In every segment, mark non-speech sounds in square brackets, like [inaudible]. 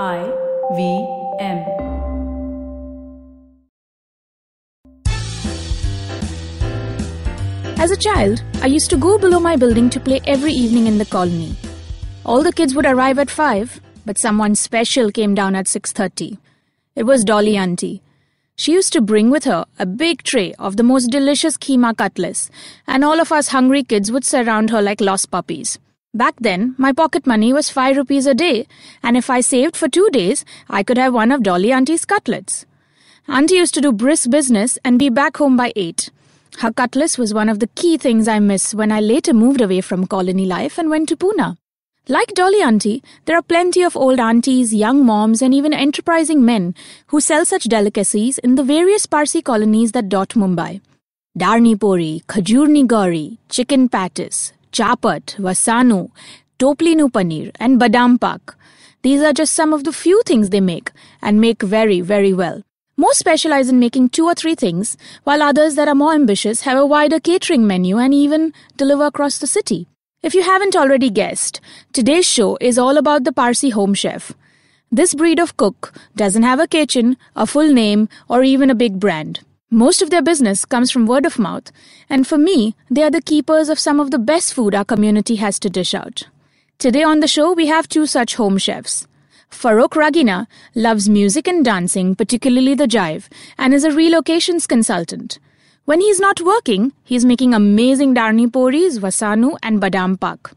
I V M. As a child, I used to go below my building to play every evening in the colony. All the kids would arrive at 5, but someone special came down at 6:30. It was Dolly auntie. She used to bring with her a big tray of the most delicious keema cutlets, and all of us hungry kids would surround her like lost puppies. Back then, my pocket money was 5 rupees a day, and if I saved for 2 days, I could have one of Dolly auntie's cutlets. Auntie used to do brisk business and be back home by 8. Her cutlass was one of the key things I miss when I later moved away from colony life and went to Pune. Like Dolly Auntie, there are plenty of old aunties, young moms, and even enterprising men who sell such delicacies in the various Parsi colonies that dot Mumbai. Darni pori, khajurni gauri, chicken patties, chapat, wasanu, toplinu paneer, and badam pak. These are just some of the few things they make, and make very, very well. Most specialize in making two or three things, while others that are more ambitious have a wider catering menu and even deliver across the city. If you haven't already guessed, today's show is all about the Parsi home chef. This breed of cook doesn't have a kitchen, a full name, or even a big brand. Most of their business comes from word of mouth, and for me, they are the keepers of some of the best food our community has to dish out. Today on the show, we have two such home chefs. Farokh Ragina loves music and dancing, particularly the jive, and is a relocations consultant. When he's not working, he's making amazing darni poris, wasanu, and badam pak.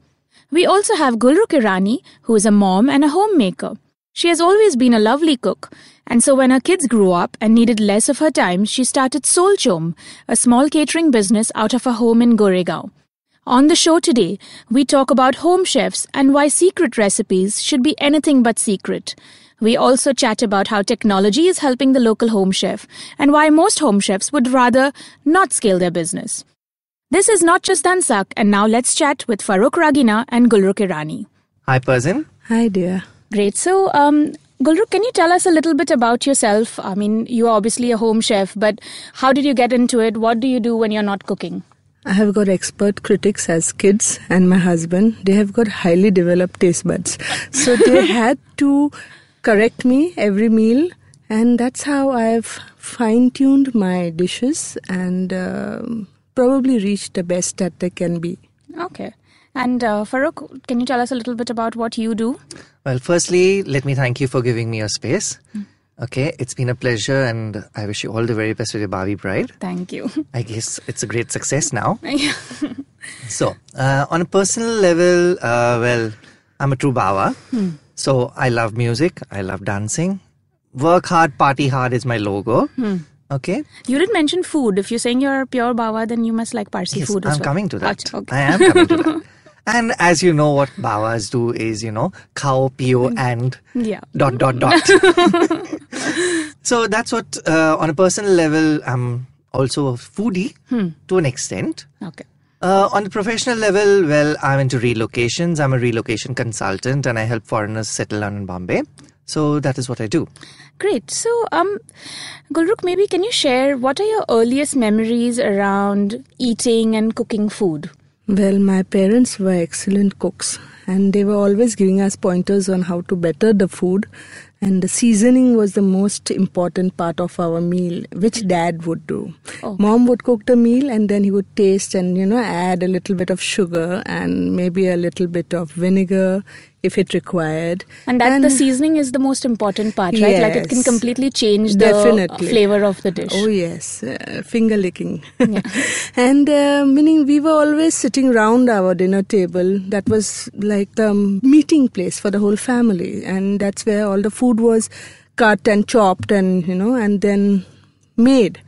We also have Gulrukh Irani, who is a mom and a homemaker. She has always been a lovely cook, and so when her kids grew up and needed less of her time, she started Soul Chom, a small catering business out of her home in Goregaon. On the show today, we talk about home chefs and why secret recipes should be anything but secret. We also chat about how technology is helping the local home chef and why most home chefs would rather not scale their business. This is not just Dansak, and now let's chat with Farokh Ragina and Gulrukh Irani. Hi, Perzen. Hi, dear. Great. So, um, Gulrukh, can you tell us a little bit about yourself? I mean, you are obviously a home chef, but how did you get into it? What do you do when you're not cooking? I have got expert critics as kids and my husband. They have got highly developed taste buds. So they [laughs] had to correct me every meal, and that's how I've fine tuned my dishes and um probably reached the best that they can be. Okay. And uh, Farokh, can you tell us a little bit about what you do? Well, firstly, let me thank you for giving me your space. Okay, it's been a pleasure, and I wish you all the very best with your Bawi Bride. Thank you. I guess it's a great success now. [laughs] So, uh, on a personal level, uh, well, I'm a true Bawa. So, I love music, I love dancing. Work hard, party hard is my logo. Okay, You did mention food. If you're saying you're a pure Bawa, then you must like Parsi yes, food as I'm well. coming to that. Okay. I am coming to [laughs] that. And as you know, what Bawas do is, you know, cow, pio, and Yeah. dot dot dot. [laughs] so that's what, uh, on a personal level, I'm also a foodie to an extent. Okay. Uh, on the professional level, well, I'm into relocations. I'm a relocation consultant, and I help foreigners settle down in Bombay. So that is what I do. Great. So, um, Gulrukh, maybe can you share what are your earliest memories around eating and cooking food? Well, my parents were excellent cooks and they were always giving us pointers on how to better the food. And the seasoning was the most important part of our meal, which dad would do. Okay. Mom would cook the meal and then he would taste and, you know, add a little bit of sugar and maybe a little bit of vinegar if it required. And that the seasoning is the most important part, right? Like it can completely change the Definitely. flavor of the dish. Oh yes, uh, finger licking. [laughs] and uh, meaning we were always sitting round our dinner table. That was like the meeting place for the whole family, and that's where all the food was cut and chopped, and you know, and then made.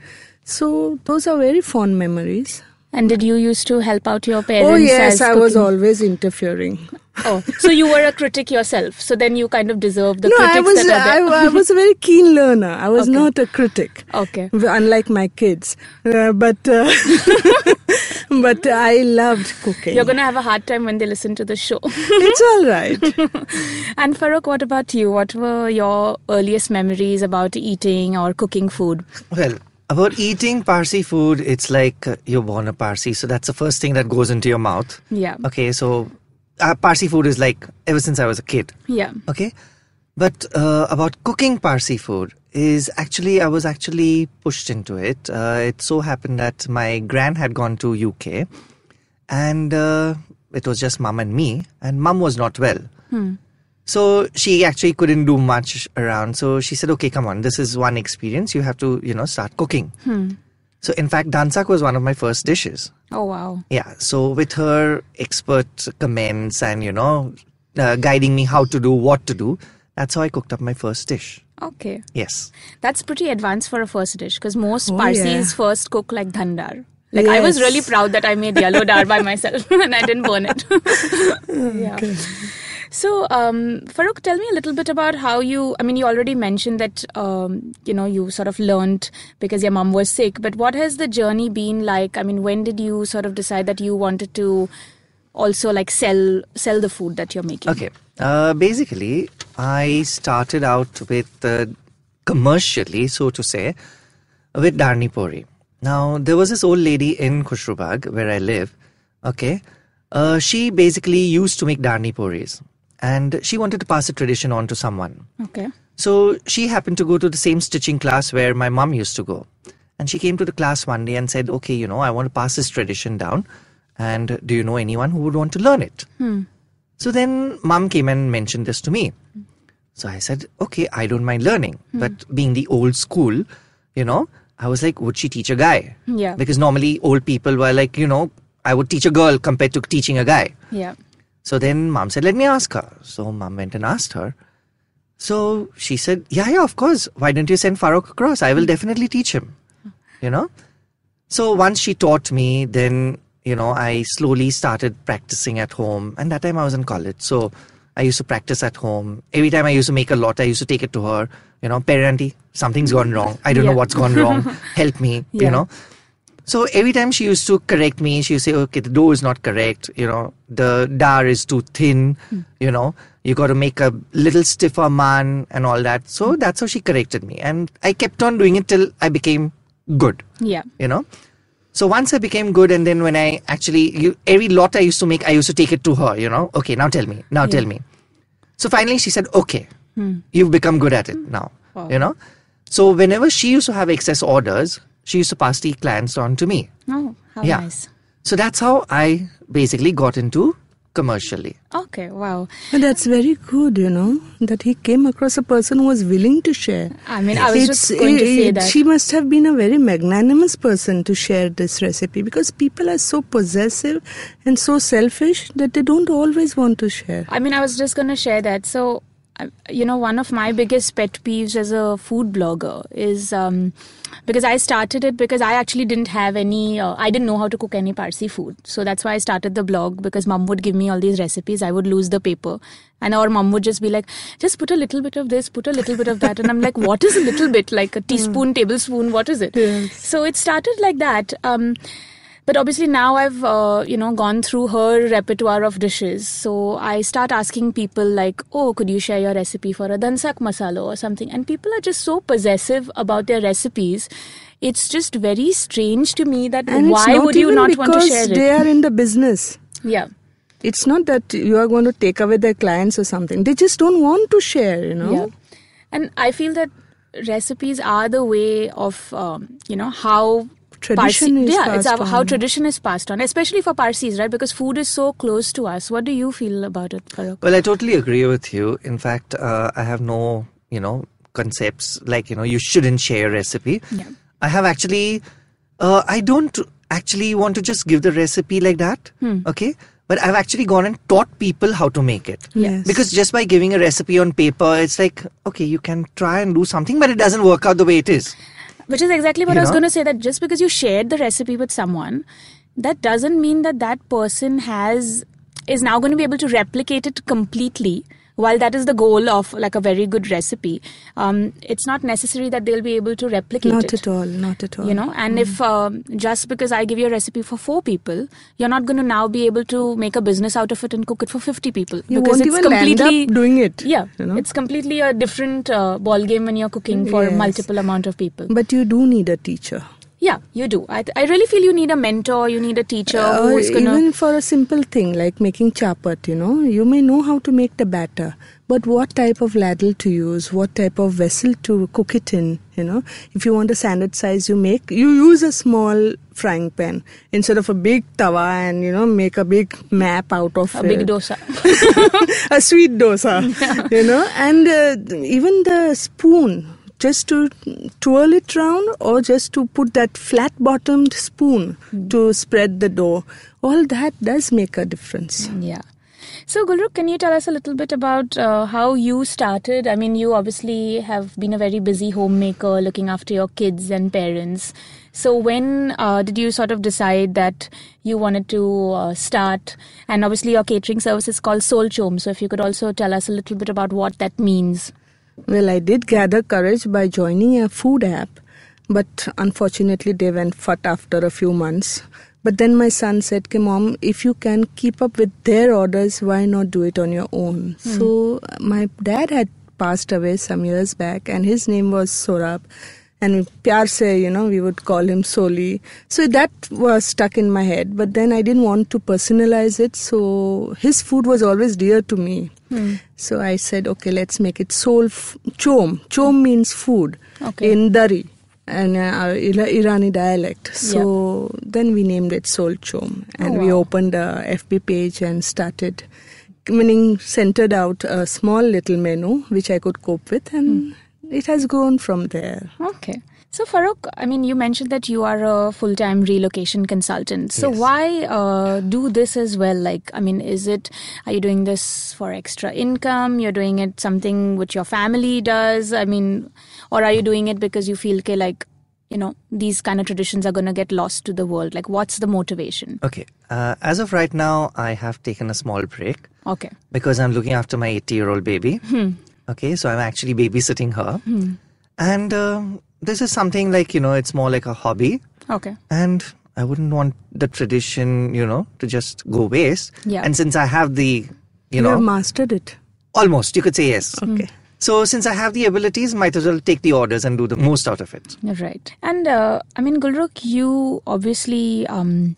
So those are very fond memories. And did you used to help out your parents? oh yes, as I was always interfering. Oh, so you were a critic yourself. So then you kind of deserve the no, critics I was that are there. I, I was a very keen learner. I was Okay. not a critic. Okay. unlike my kids uh, but uh, [laughs] but i loved cooking You're going to have a hard time when they listen to the show. it's all right [laughs] and Farokh, what about you? What were your earliest memories about eating or cooking food? Well, about eating Parsi food, it's like uh, you're born a Parsi, so that's the first thing that goes into your mouth. Yeah. Okay, so uh, Parsi food is like ever since I was a kid. Yeah. Okay, But uh, about cooking Parsi food is actually I was actually pushed into it. Uh, it so happened that my gran had gone to UK, and uh, it was just mum and me, and mum was not well. So she actually couldn't do much around. So she said, "Okay, come on, this is one experience. You have to, you know, start cooking." So in fact, dansak was one of my first dishes. Oh wow. Yeah. So with her expert comments and you know, uh, guiding me how to do, what to do, that's how I cooked up my first dish. Okay. Yes. That's pretty advanced for a first dish because most Oh, Parsis yeah. first cook like dhandar. Like I was really proud that I made yellow dal by myself [laughs] and I didn't burn it. [laughs] yeah. So, um, Farokh, tell me a little bit about how you. I mean, you already mentioned that um, you know you sort of learned because your mom was sick. But what has the journey been like? I mean, when did you sort of decide that you wanted to also like sell sell the food that you're making? Okay. Uh, basically, I started out with uh, commercially, so to say, with Darni. Now, there was this old lady in Khushrubag where I live. Okay. Uh, she basically used to make Darni Puris and she wanted to pass the tradition on to someone. Okay. So she happened to go to the same stitching class where my mom used to go. And she came to the class one day and said, Okay, you know, I want to pass this tradition down. And do you know anyone who would want to learn it? Hmm. So then mom came and mentioned this to me. So I said, Okay, I don't mind learning. But being the old school, you know, I was like, Would she teach a guy? Yeah. Because normally old people were like, you know, I would teach a girl compared to teaching a guy. Yeah. So then mom said, let me ask her. So mom went and asked her. So she said, yeah, yeah, of course. Why don't you send Farokh across? I will definitely teach him. You know? So once she taught me, then, you know, I slowly started practicing at home. And that time I was in college. So I used to practice at home. Every time I used to make a lot, I used to take it to her. You know, parenty, something's gone wrong. I don't Yeah. know what's gone wrong. [laughs] Help me, Yeah. you know? So every time she used to correct me, she would say, okay, the dough is not correct, you know, the dar is too thin, hmm. you know, you got to make a little stiffer man and all that. So hmm. that's how she corrected me. And I kept on doing it till I became good, Yeah. you know. So once I became good, and then when I actually, you, every lot I used to make, I used to take it to her, you know, okay, now tell me, now tell me. So finally she said, okay, hmm. you've become good at it now, Wow. you know. So whenever she used to have excess orders, she used to pass the clients on to me. Oh, how Yeah. nice. So that's how I basically got into commercially. Okay. Wow. And that's very good, you know, that he came across a person who was willing to share. I mean, I was It's- just going to say it- that. She must have been a very magnanimous person to share this recipe because people are so possessive and so selfish that they don't always want to share. I mean, I was just going to share that. So, I- you know, one of my biggest pet peeves as a food blogger is um, because I started it because I actually didn't have any, uh, I didn't know how to cook any Parsi food. So that's why I started the blog because mom would give me all these recipes. I would lose the paper. And our mom would just be like, just put a little bit of this, put a little bit of that. And I'm like, what is a little bit? Like a teaspoon, tablespoon, what is it? So it started like that. Um, but obviously now I've uh, you know gone through her repertoire of dishes, so I start asking people like, "Oh, could you share your recipe for a dansak masala or something?" And people are just so possessive about their recipes. It's just very strange to me that And why would you not want to share it they are in the business. Yeah, It's not that you are going to take away their clients or something. They just don't want to share, you know. yeah. And I feel that recipes are the way of um, you know how Tradition Parsi- is yeah, it's passed how, how tradition is passed on, especially for Parsis, right? Because food is so close to us. What do you feel about it, Farokh? Well, I totally agree with you. In fact, uh, I have no, you know, concepts like, you know, you shouldn't share a recipe. Yeah. I have actually, uh, I don't actually want to just give the recipe like that. Okay. But I've actually gone and taught people how to make it. Yes. Because just by giving a recipe on paper, it's like, okay, you can try and do something, but it doesn't work out the way it is. Which is exactly what You I was going to say that just because you shared the recipe with someone, that doesn't mean that that person has is now going to be able to replicate it completely. While that is the goal of like a very good recipe, um, it's not necessary that they'll be able to replicate Not it. Not at all, not at all. You know, and if um, just because I give you a recipe for four people, you're not going to now be able to make a business out of it and cook it for fifty people You because won't it's even end completely up doing it, Yeah, you know? it's completely a different uh, ball game when you're cooking for Yes. multiple amount of people. But you do need a teacher. Yeah, you do. I, I really feel you need a mentor, you need a teacher Or who's gonna. even for a simple thing like making chapat, you know, you may know how to make the batter, but what type of ladle to use, what type of vessel to cook it in. You know, if you want a standard size, you make you use a small frying pan instead of a big tawa and you know make a big map out of A big dosa. [laughs] a sweet dosa, [laughs] you know, and uh, even the spoon, just to twirl it round or just to put that flat bottomed spoon to spread the dough, all that does make a difference. Yeah. So, Gulrukh, can you tell us a little bit about uh, how you started? I mean, you obviously have been a very busy homemaker looking after your kids and parents. So, when uh, did you sort of decide that you wanted to uh, start? And obviously, your catering service is called Soul Chom. So, if you could also tell us a little bit about what that means. Well, I did gather courage by joining a food app, but unfortunately, they went fat after a few months. But then my son said, "Okay, mom, if you can keep up with their orders, why not do it on your own? Hmm. So my dad had passed away some years back, and his name was Sorab. And pyar se, you know, we would call him Soli. So that was stuck in my head. But then I didn't want to personalize it. So his food was always dear to me. So I said, okay, let's make it soul f- chom. Chom means food Okay. in Dari, an uh, Ira- Irani dialect. So then we named it Soul Chom, and we wow. opened a FB page and started, meaning centered out a small little menu which I could cope with, and it has grown from there. Okay. So, Farokh, I mean, you mentioned that you are a full time relocation consultant. So, Yes. why uh, do this as well? Like, I mean, is it, are you doing this for extra income? You're doing it something which your family does? I mean, or are you doing it because you feel, okay, like, you know, these kind of traditions are going to get lost to the world? Like, what's the motivation? Okay. Uh, as of right now, I have taken a small break Okay. because I'm looking after my 80 year old baby. Okay, so I'm actually babysitting her. And um, this is something like, you know, it's more like a hobby. Okay. And I wouldn't want the tradition, you know, to just go waste. Yeah. And since I have the, you You have know, mastered it. almost, you could say yes. Okay. So since I have the abilities, might as well take the orders and do the most out of it. Right. And uh, I mean, Gulrukh, you obviously um,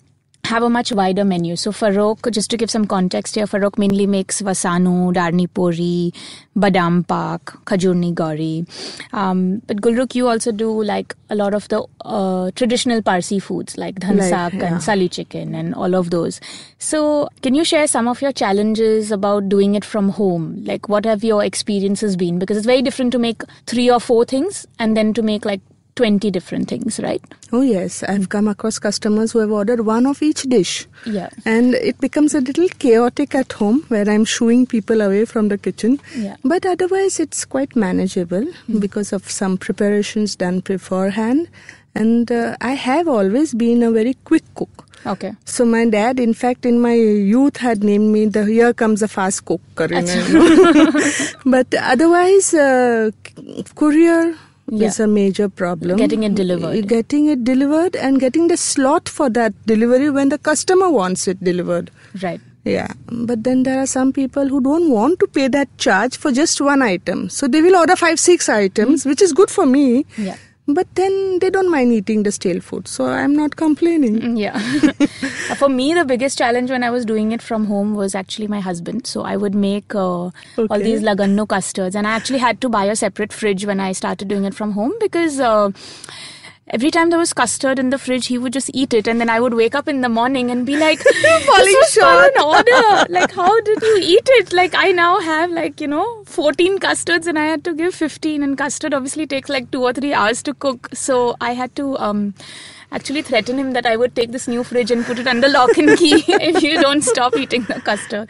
have a much wider menu. So, Farokh, just to give some context here, Farokh mainly makes vasanu, darni puri, badam pak, khajurni gauri. Um, but Gulrukh, you also do like a lot of the uh, traditional Parsi foods like dhansak Like, yeah. and sali chicken and all of those. So, can you share some of your challenges about doing it from home? Like, what have your experiences been? Because it's very different to make three or four things and then to make like 20 different things, right? Oh, yes. I've come across customers who have ordered one of each dish. Yeah. And it becomes a little chaotic at home where I'm shooing people away from the kitchen. Yeah. But otherwise, it's quite manageable because of some preparations done beforehand. And uh, I have always been a very quick cook. Okay. So my dad, in fact, in my youth, had named me the "Here comes a fast cooker." [laughs] [laughs] but otherwise, uh, c- courier is a major problem. Getting it delivered. Getting it delivered and getting the slot for that delivery when the customer wants it delivered. Right. Yeah, but then there are some people who don't want to pay that charge for just one item. So they will order five, six items, hmm. which is good for me. Yeah. But then they don't mind eating the stale food. So I'm not complaining. Yeah. [laughs] For me, the biggest challenge when I was doing it from home was actually my husband. So I would make uh, all Okay. these laganno custards, and I actually had to buy a separate fridge when I started doing it from home because. Uh, Every time there was custard in the fridge, he would just eat it, and then I would wake up in the morning and be like, [laughs] Falling "This was short." an order. [laughs] like, how did you eat it? Like, I now have like you know, fourteen custards, and I had to give fifteen. And custard obviously takes like two or three hours to cook, so I had to um, actually threaten him that I would take this new fridge and put it under lock and key [laughs] if you don't stop eating the custard.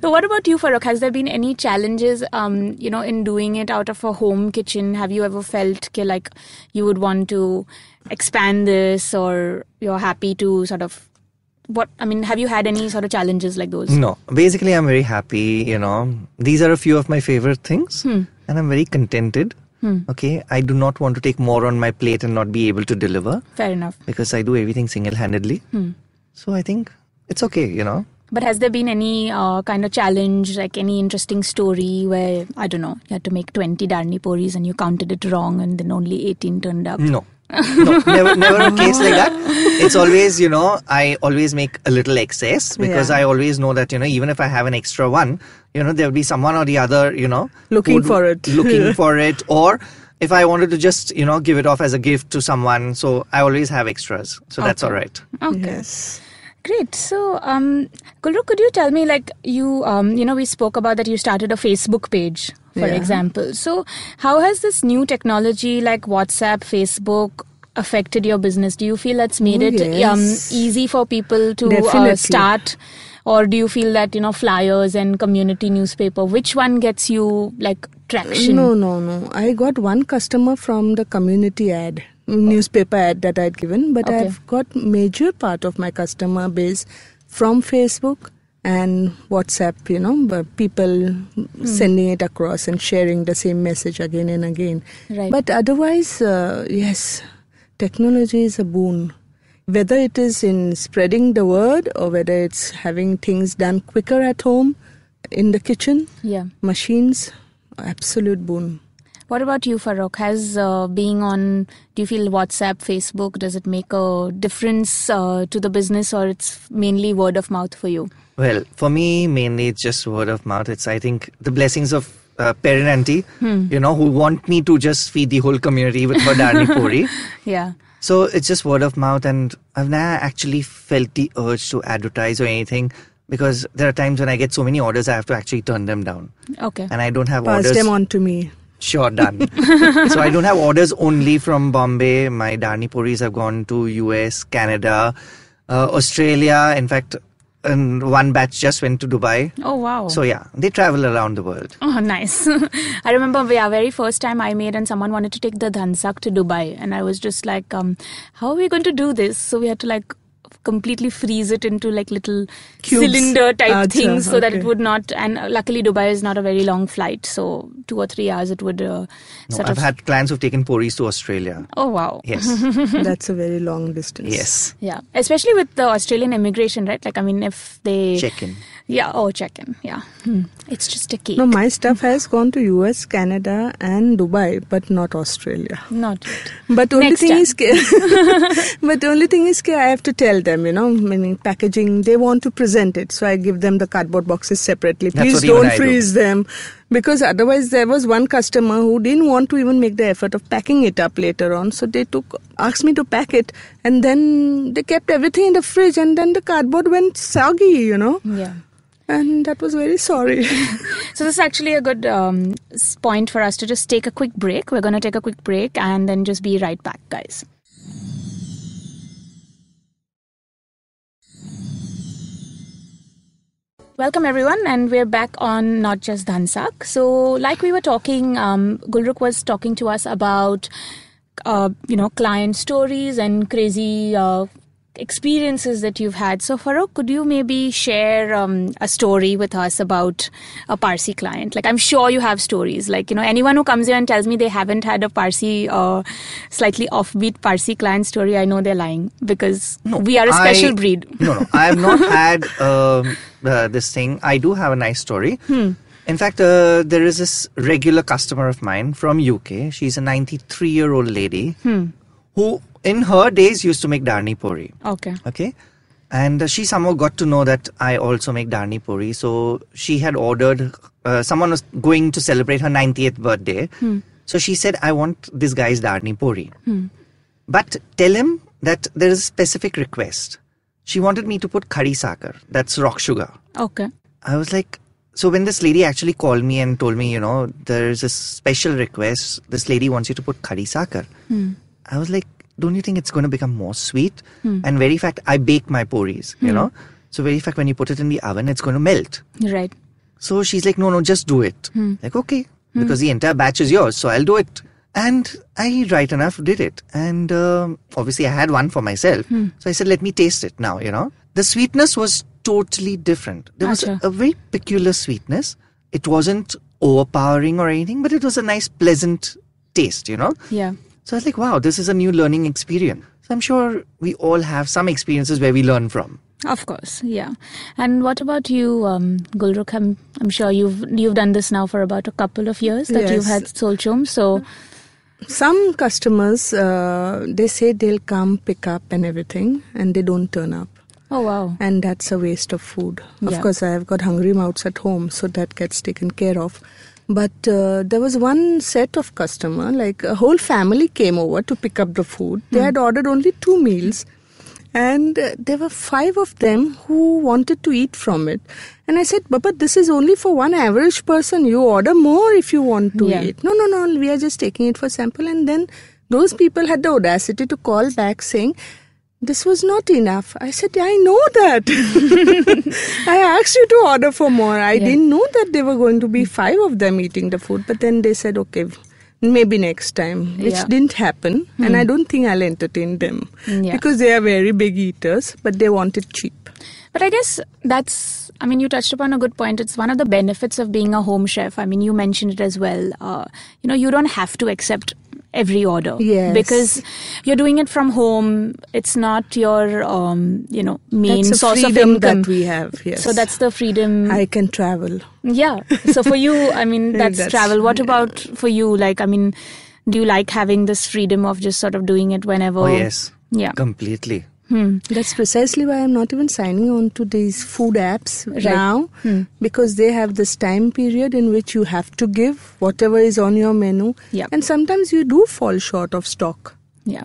so, what about you, Farokh? Has there been any challenges, um, you know, in doing it out of a home kitchen? Have you ever felt ke, like you would want to expand this, or you're happy to sort of what? I mean, have you had any sort of challenges like those? No, basically, I'm very happy. You know, these are a few of my favorite things, Hmm. and I'm very contented. Okay, I do not want to take more on my plate and not be able to deliver Fair enough. because I do everything single handedly. Hmm. So I think it's okay, you know. But has there been any uh, kind of challenge, like any interesting story where I don't know, you had to make twenty darni puris and you counted it wrong, and then only eighteen turned up? No, No, never, never a case like that. [laughs] It's always, you know, I always make a little excess because Yeah. I always know that, you know, even if I have an extra one, you know, there'll be someone or the other, you know, Looking for it. [laughs] looking for it. Or if I wanted to just, you know, give it off as a gift to someone. So I always have extras. So that's all right. Okay. Yes. Great. So, um, Gulru, could you tell me, like, you, um, you know, we spoke about that you started a Facebook page, for Yeah. example. So, how has this new technology like WhatsApp, Facebook, affected your business? Do you feel that's made Oh, it um, easy for people to uh, start? Or do you feel that, you know, flyers and community newspaper, which one gets you like traction? No, no, no. I got one customer from the community ad, newspaper ad that I'd given, but Okay. I've got major part of my customer base from Facebook and WhatsApp, you know, but people sending it across and sharing the same message again and again. Right. But otherwise, uh, yes, technology is a boon. Whether it is in spreading the word or whether it's having things done quicker at home, in the kitchen, Yeah. machines, absolute boon. What about you, Farokh? Has uh, being on, do you feel WhatsApp, Facebook, does it make a difference uh, to the business or it's mainly word of mouth for you? Well, for me, mainly it's just word of mouth. It's, I think, the blessings of uh, parent auntie, you know, who want me to just feed the whole community with her Darni [laughs] Puri. Yeah. So it's just word of mouth, and I've never actually felt the urge to advertise or anything because there are times when I get so many orders, I have to actually turn them down, Okay. and I don't have Pass orders. them on to me. Sure, done. [laughs] so I don't have orders only from Bombay. My Darni Puris have gone to US, Canada, uh, Australia. In fact, and one batch just went to Dubai. Oh, wow. So yeah, they travel around the world. Oh, nice. [laughs] I remember, yeah, very first time I made and someone wanted to take the dhansak to Dubai. And I was just like, um, how are we going to do this? So we had to like completely freeze it into like little Cubes. cylinder type Acha, things so that it would not and uh, luckily dubai is not a very long flight so two or three hours it would uh, No, I've of had clients who've taken Puris to Australia. oh wow Yes. [laughs] That's a very long distance. yes. yeah especially with the australian immigration right like i mean if they Check in. yeah oh check in yeah hmm. it's just a key No, my stuff has gone to US, Canada, and Dubai, but not Australia. not yet. But only Next thing time. is, ke- [laughs] but only thing is, I have to tell them, you know, meaning packaging. They want to present it, so I give them the cardboard boxes separately. That's Please don't I do. freeze them, because otherwise there was one customer who didn't want to even make the effort of packing it up later on. So they took asked me to pack it, and then they kept everything in the fridge, and then the cardboard went soggy, you know, yeah and that was very sorry. [laughs] So this is actually a good um, point for us to just take a quick break. We're going to take a quick break and then just be right back, guys. Welcome everyone, and we're back on not just Dhansak. So, like we were talking, um, Gulrukh was talking to us about, uh, you know, client stories and crazy uh, experiences that you've had. So, Farokh, could you maybe share um, a story with us about a Parsi client? Like, I'm sure you have stories. Like, you know, anyone who comes here and tells me they haven't had a Parsi, uh, slightly offbeat Parsi client story, I know they're lying because we are a special I- breed. [laughs] No, no, I have not had um, uh, this thing. I do have a nice story. Hmm. In fact, uh, there is this regular customer of mine from UK. She's a 93 year old lady Hmm. who, in her days, used to make Darni Puri. Okay. Okay. And uh, she somehow got to know that I also make Darni Puri. So she had ordered, uh, someone was going to celebrate her 90th birthday. So she said, I want this guy's Darni Puri. But tell him that there is a specific request. She wanted me to put khadi sakar, that's rock sugar. Okay. I was like, so when this lady actually called me and told me, you know, there is a special request, this lady wants you to put khadi sakar. I was like, don't you think it's going to become more sweet? Hmm. And very fact, I bake my puris, you hmm. know. So very fact, when you put it in the oven, it's going to melt. Right. So she's like, no, no, just do it. Hmm. Like, okay, because the entire batch is yours, so I'll do it. And I, right enough, did it. And um, obviously, I had one for myself. So I said, let me taste it now, you know. The sweetness was totally different. There was a, a very peculiar sweetness. It wasn't overpowering or anything, but it was a nice, pleasant taste, you know. Yeah. So I was like, wow, this is a new learning experience. So I'm sure we all have some experiences where we learn from. Of course, yeah. And what about you, um, Gulrukh? I'm, I'm sure you've you've done this now for about a couple of years that you've Yes. had Solchom. So, some customers uh, they say they'll come pick up and everything and they don't turn up Oh wow. and that's a waste of food Yeah. of course i've got hungry mouths at home so that gets taken care of but uh, there was one set of customer like a whole family came over to pick up the food. They had ordered only two meals. And uh, there were five of them who wanted to eat from it. And i said baba this is only for one average person. You order more if you want to Yeah. eat. No no no. We are just taking it for sample. And then those people had the audacity to call back saying this was not enough. I said, I know that. [laughs] I asked you to order for more. I Yeah. didn't know that there were going to be five of them eating the food. But then they said, okay, maybe next time, which Yeah. didn't happen. And I hmm. don't think I'll entertain them Yeah. because they are very big eaters, but they want it cheap. But I guess that's, I mean, you touched upon a good point. It's one of the benefits of being a home chef. I mean, you mentioned it as well. Uh, you know, you don't have to accept every order. Yes. Because you're doing it from home. It's not your, um, you know, main That's a source of freedom income. that we have. Yes. So that's the freedom. I can travel. Yeah. So for you, I mean, [laughs] that's, That's- travel. What about for you? Like, I mean, do you like having this freedom of just sort of doing it whenever? Oh, yes. Yeah. Completely. Hmm. That's precisely why I'm not even signing on to these food apps Right. now Hmm. because they have this time period in which you have to give whatever is on your menu. Yeah. And sometimes you do fall short of stock. Yeah.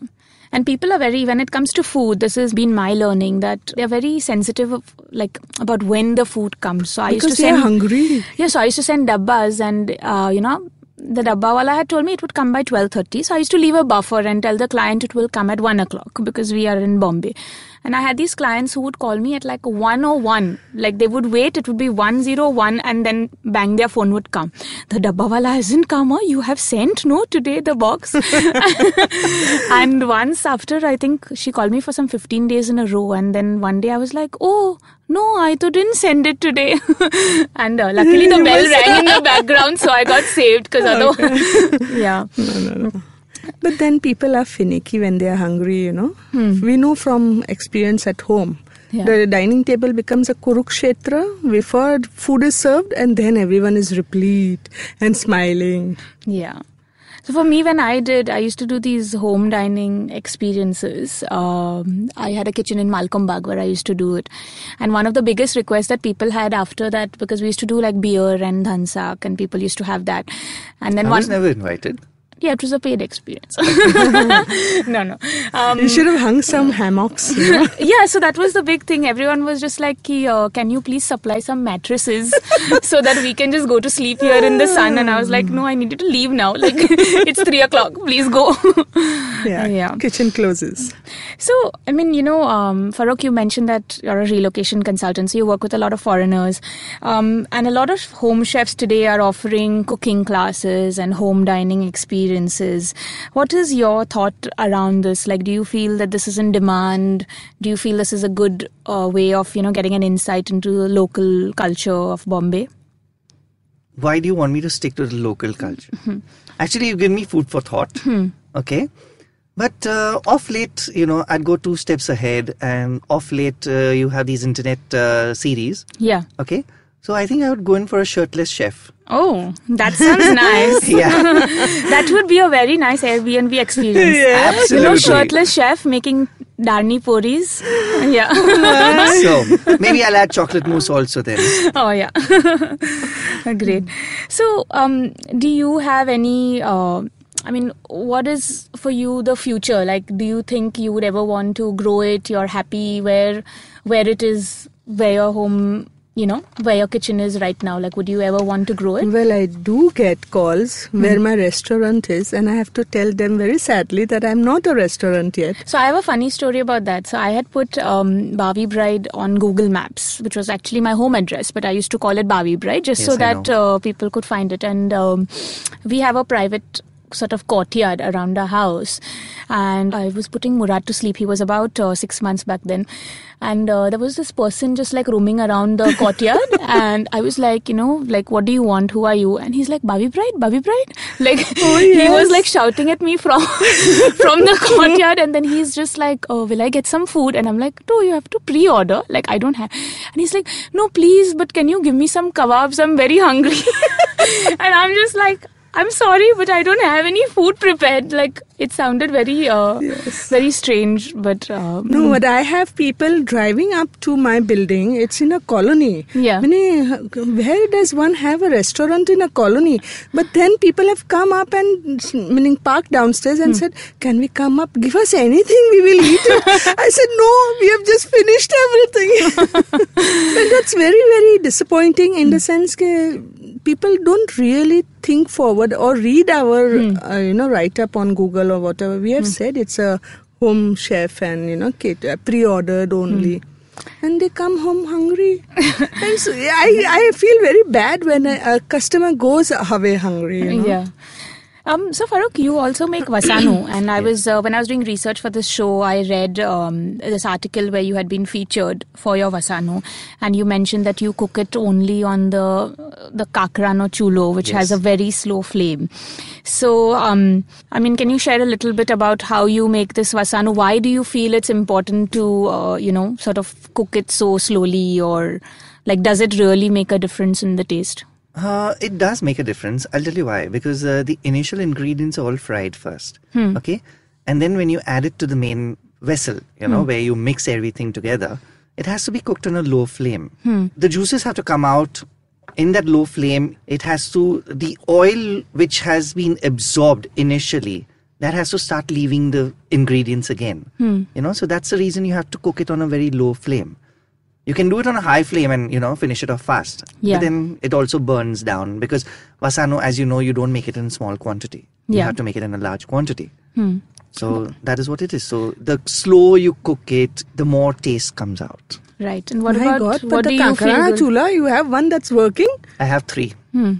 And people are very, when it comes to food, this has been my learning that they're very sensitive of, like, about when the food comes. So I used to send. hungry. Yeah, so I used to send dabbas and, uh, you know, the dabba wala had told me it would come by 12.30. So I used to leave a buffer and tell the client it will come at 1 o'clock because we are in Bombay. And I had these clients who would call me at like 101. Like they would wait, it would be 101 and then bang, their phone would come. The dabba wala hasn't come, or you have sent, no, today the box. [laughs] and once after, I think she called me for some 15 days in a row. And then one day I was like, oh, no, I didn't send it today. [laughs] and uh, luckily the [laughs] bell rang in the background, so I got saved because otherwise, yeah. But then people are finicky when they are hungry, you know. We know from experience at home. Yeah. The dining table becomes a Kurukshetra before food is served, and then everyone is replete and smiling. Yeah. So for me, when I did, I used to do these home dining experiences. Um, I had a kitchen in Malcolm Bagh where I used to do it, and one of the biggest requests that people had after that because we used to do like beer and dhansak, and people used to have that, and then I one was never invited. Yeah, it was a paid experience. [laughs] no, no. Um, You should have hung some hammocks. you know. [laughs] yeah, so that was the big thing. Everyone was just like, "Ki, uh, "Can you please supply some mattresses [laughs] so that we can just go to sleep here in the sun?" And I was like, "No, I needed to leave now. Like it's three o'clock. Please go." yeah. Yeah. Kitchen closes. so, I mean, you know, um, Farokh, you mentioned that you're a relocation consultant, so you work with a lot of foreigners, um, and a lot of home chefs today are offering cooking classes and home dining experiences. What is your thought around this? Like, do you feel that this is in demand? Do you feel this is a good uh, way of, you know, getting an insight into the local culture of Bombay? Why do you want me to stick to the local culture? Actually, you give me food for thought. Okay. But uh, off late, you know, I'd go two steps ahead, and off late, uh, you have these internet uh, series. Yeah. Okay. So I think I would go in for a shirtless chef. Oh, that sounds [laughs] nice. Yeah. that would be a very nice Airbnb experience. Yeah, absolutely. You know, shirtless chef making darni puris. Yeah. [laughs] so maybe I'll add chocolate mousse also then. oh yeah. [laughs] Great. So, um, do you have any? Uh, I mean, what is for you the future? Like, do you think you would ever want to grow it? You're happy where, where it is, where your home, you know, where your kitchen is right now. Like, would you ever want to grow it? Well, I do get calls where my restaurant is, and I have to tell them very sadly that I'm not a restaurant yet. So I have a funny story about that. So I had put um, Bawi Bride on Google Maps, which was actually my home address, but I used to call it Bawi Bride just so I that uh, people could find it. And um, we have a private sort of courtyard around our house. And I was putting Murad to sleep. He was about uh, six months back then. And uh, there was this person just like roaming around the courtyard. [laughs] and I was like, you know, like, what do you want? Who are you? And he's like, Bawi Bride, Bawi Bride. Like, he was like shouting at me from [laughs] from the [laughs] courtyard. And then he's just like, oh, will I get some food? And I'm like, no, you have to pre-order. Like, I don't have. And he's like, no, please, but can you give me some kebabs? I'm very hungry. and I'm just like, I'm sorry, but I don't have any food prepared. Like it sounded very, uh, very strange. But um, No, but I have people driving up to my building. It's in a colony. Yeah. Meaning, where does one have a restaurant in a colony? But then people have come up and, meaning, parked downstairs and said, Can we come up? Give us anything, we will eat it. [laughs] I said, No, we have just finished everything. [laughs] and that's very, very disappointing in the sense that people don't really think forward or read our, uh, you know, write up on Google or whatever. We have said it's a home chef and you know kit, uh, pre-ordered only and they come home hungry [laughs] and so I, I feel very bad when a, a customer goes away hungry you know? yeah. Um, so Farokh, you also make wasanu, [coughs] and I was uh, when I was doing research for this show, I read um, this article where you had been featured for your wasanu, and you mentioned that you cook it only on the the kakra no chulo, which has a very slow flame. So, um, I mean, can you share a little bit about how you make this wasanu? Why do you feel it's important to, uh, you know, sort of cook it so slowly, or like, does it really make a difference in the taste? Uh, it does make a difference. I'll tell you why. Because uh, the initial ingredients are all fried first. Okay? And then when you add it to the main vessel, you know, where you mix everything together, it has to be cooked on a low flame. The juices have to come out in that low flame. It has to, the oil which has been absorbed initially, that has to start leaving the ingredients again. You know, so that's the reason you have to cook it on a very low flame. You can do it on a high flame and you know finish it off fast. Yeah. But then it also burns down because wasano, as you know, you don't make it in small quantity. You Yeah. have to make it in a large quantity. hmm. So that is what it is. So the slower you cook it, the more taste comes out. Right. And what My about God, what but do the you feel? Chula, you have one that's working? I have three. hmm.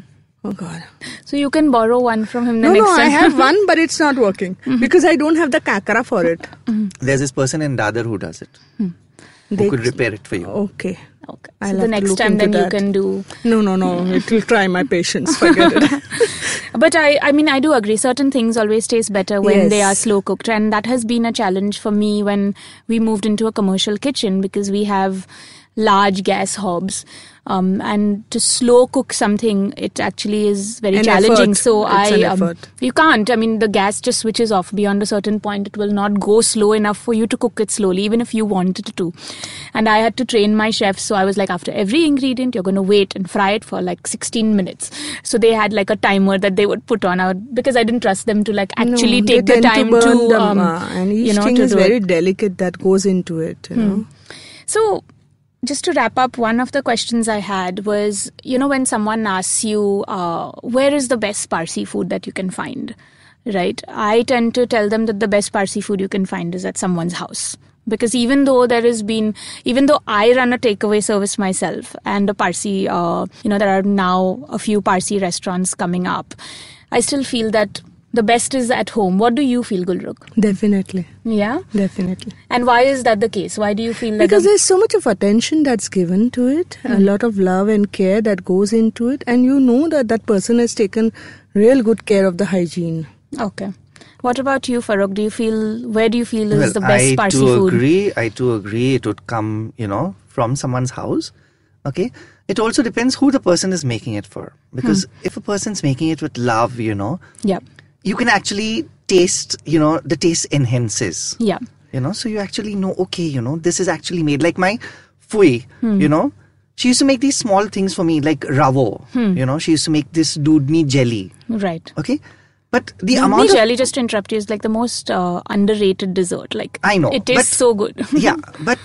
Oh God. So you can borrow one from him the No, next no, I have [laughs] one, but it's not working because I don't have the kakara for it. There's this person in Dadar who does it. Who They- could repair it for you. Okay. Okay. I'll so the next time into then you can do. No, no, no. [laughs] It will try my patience. Forget it. [laughs] But I, I mean, I do agree. Certain things always taste better when they are slow cooked, and that has been a challenge for me when we moved into a commercial kitchen because we have large gas hobs. Um, and to slow cook something, it actually is very An challenging. effort. So It's I, um, you can't. I mean, the gas just switches off beyond a certain point. It will not go slow enough for you to cook it slowly, even if you wanted to. And I had to train my chefs. So I was like, after every ingredient, you're going to wait and fry it for like 16 minutes. So they had like a timer that they would put on out because I didn't trust them to like actually No, take the time burn to, them, um, uh, and each you know, thing to is very it. delicate that goes into it. You know. So, just to wrap up, one of the questions I had was you know, when someone asks you, uh, where is the best Parsi food that you can find? Right? I tend to tell them that the best Parsi food you can find is at someone's house. Because even though there has been, even though I run a takeaway service myself and a Parsi, uh, you know, there are now a few Parsi restaurants coming up, I still feel that the best is at home. What do you feel, Gulrukh? Definitely, Yeah? definitely. And why is that the case? Why do you feel that Because the- there's so much of attention that's given to it, a Hmm. lot of love and care that goes into it, and you know that that person has taken real good care of the hygiene. Okay. What about you, Farokh? Do you feel where do you feel is well, the best I Parsi do food? agree. I do agree. It would come, you know, from someone's house. Okay. It also depends who the person is making it for. Because Hmm. if a person's making it with love, you know, Yeah. You can actually taste, you know, the taste enhances. Yeah. You know, so you actually know, okay, you know, this is actually made. Like my fui, Hmm. you know, she used to make these small things for me, like ravo. Hmm. You know, she used to make this dudni jelly. Right. Okay. But the Dudni amount of jelly, just to interrupt you, is like the most uh, underrated dessert. Like I know, it tastes so good. [laughs] yeah, but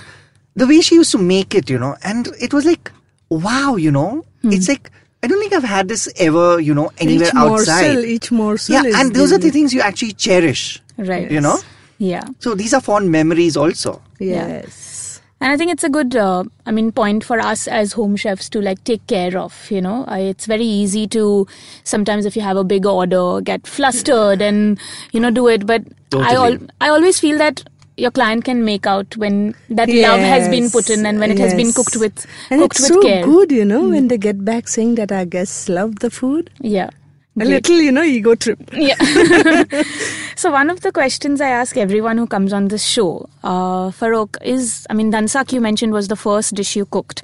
the way she used to make it, you know, and it was like, wow, you know, Hmm. it's like I don't think I've had this ever, you know, anywhere each outside. morsel, each morsel. yeah, is and those are the things you actually cherish. right. You know, Yeah. so these are fond memories also. Yes. And I think it's a good, uh, I mean, point for us as home chefs to like take care of. You know, uh, it's very easy to sometimes if you have a big order, get flustered and you know do it. But I al- I always feel that your client can make out when that love has been put in and when it has been cooked with and cooked it's with so care. Hmm. good, you know, when they get back saying that our guests love the food. Yeah. A Great. little, you know, ego trip. Yeah. [laughs] [laughs] so one of the questions I ask everyone who comes on this show, uh, Farokh, is I mean, dansak you mentioned was the first dish you cooked.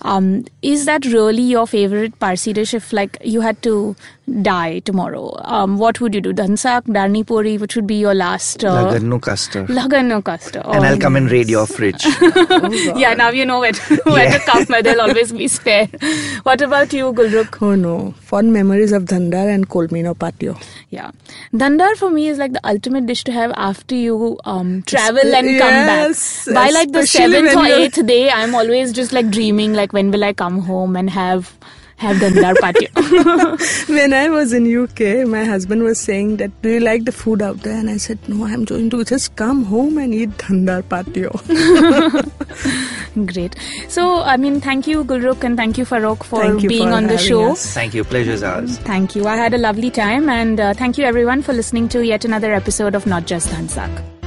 Um, is that really your favorite Parsi dish? If like you had to die tomorrow, um, what would you do? Dhansak, Darni Puri, which would be your last. Uh, Lagannu custard. Lagannu custard. and Oh, I'll come and raid your fridge. [laughs] yeah, now you know where to, [laughs] where to come, but there'll always be spare. What about you, Gulrukh? Oh no, fond memories of Dhandar and Kolmino patio. Yeah. Dandar for me is like the ultimate dish to have after you um, travel and Yes, come back. By like the seventh or eighth day, I'm always just like dreaming like when will I come home and have have Dhandar patio. [laughs] when I was in UK, my husband was saying that, "Do you like the food out there?" And I said, "No, I'm going to just come home and eat Dhandar patio." [laughs] Great. So, I mean, thank you, Gulrukh, and thank you, Farokh, for Thank you being for on the show. us. Thank you. Pleasure's ours. Thank you. I had a lovely time, and uh, thank you, everyone, for listening to yet another episode of Not Just Dhansak.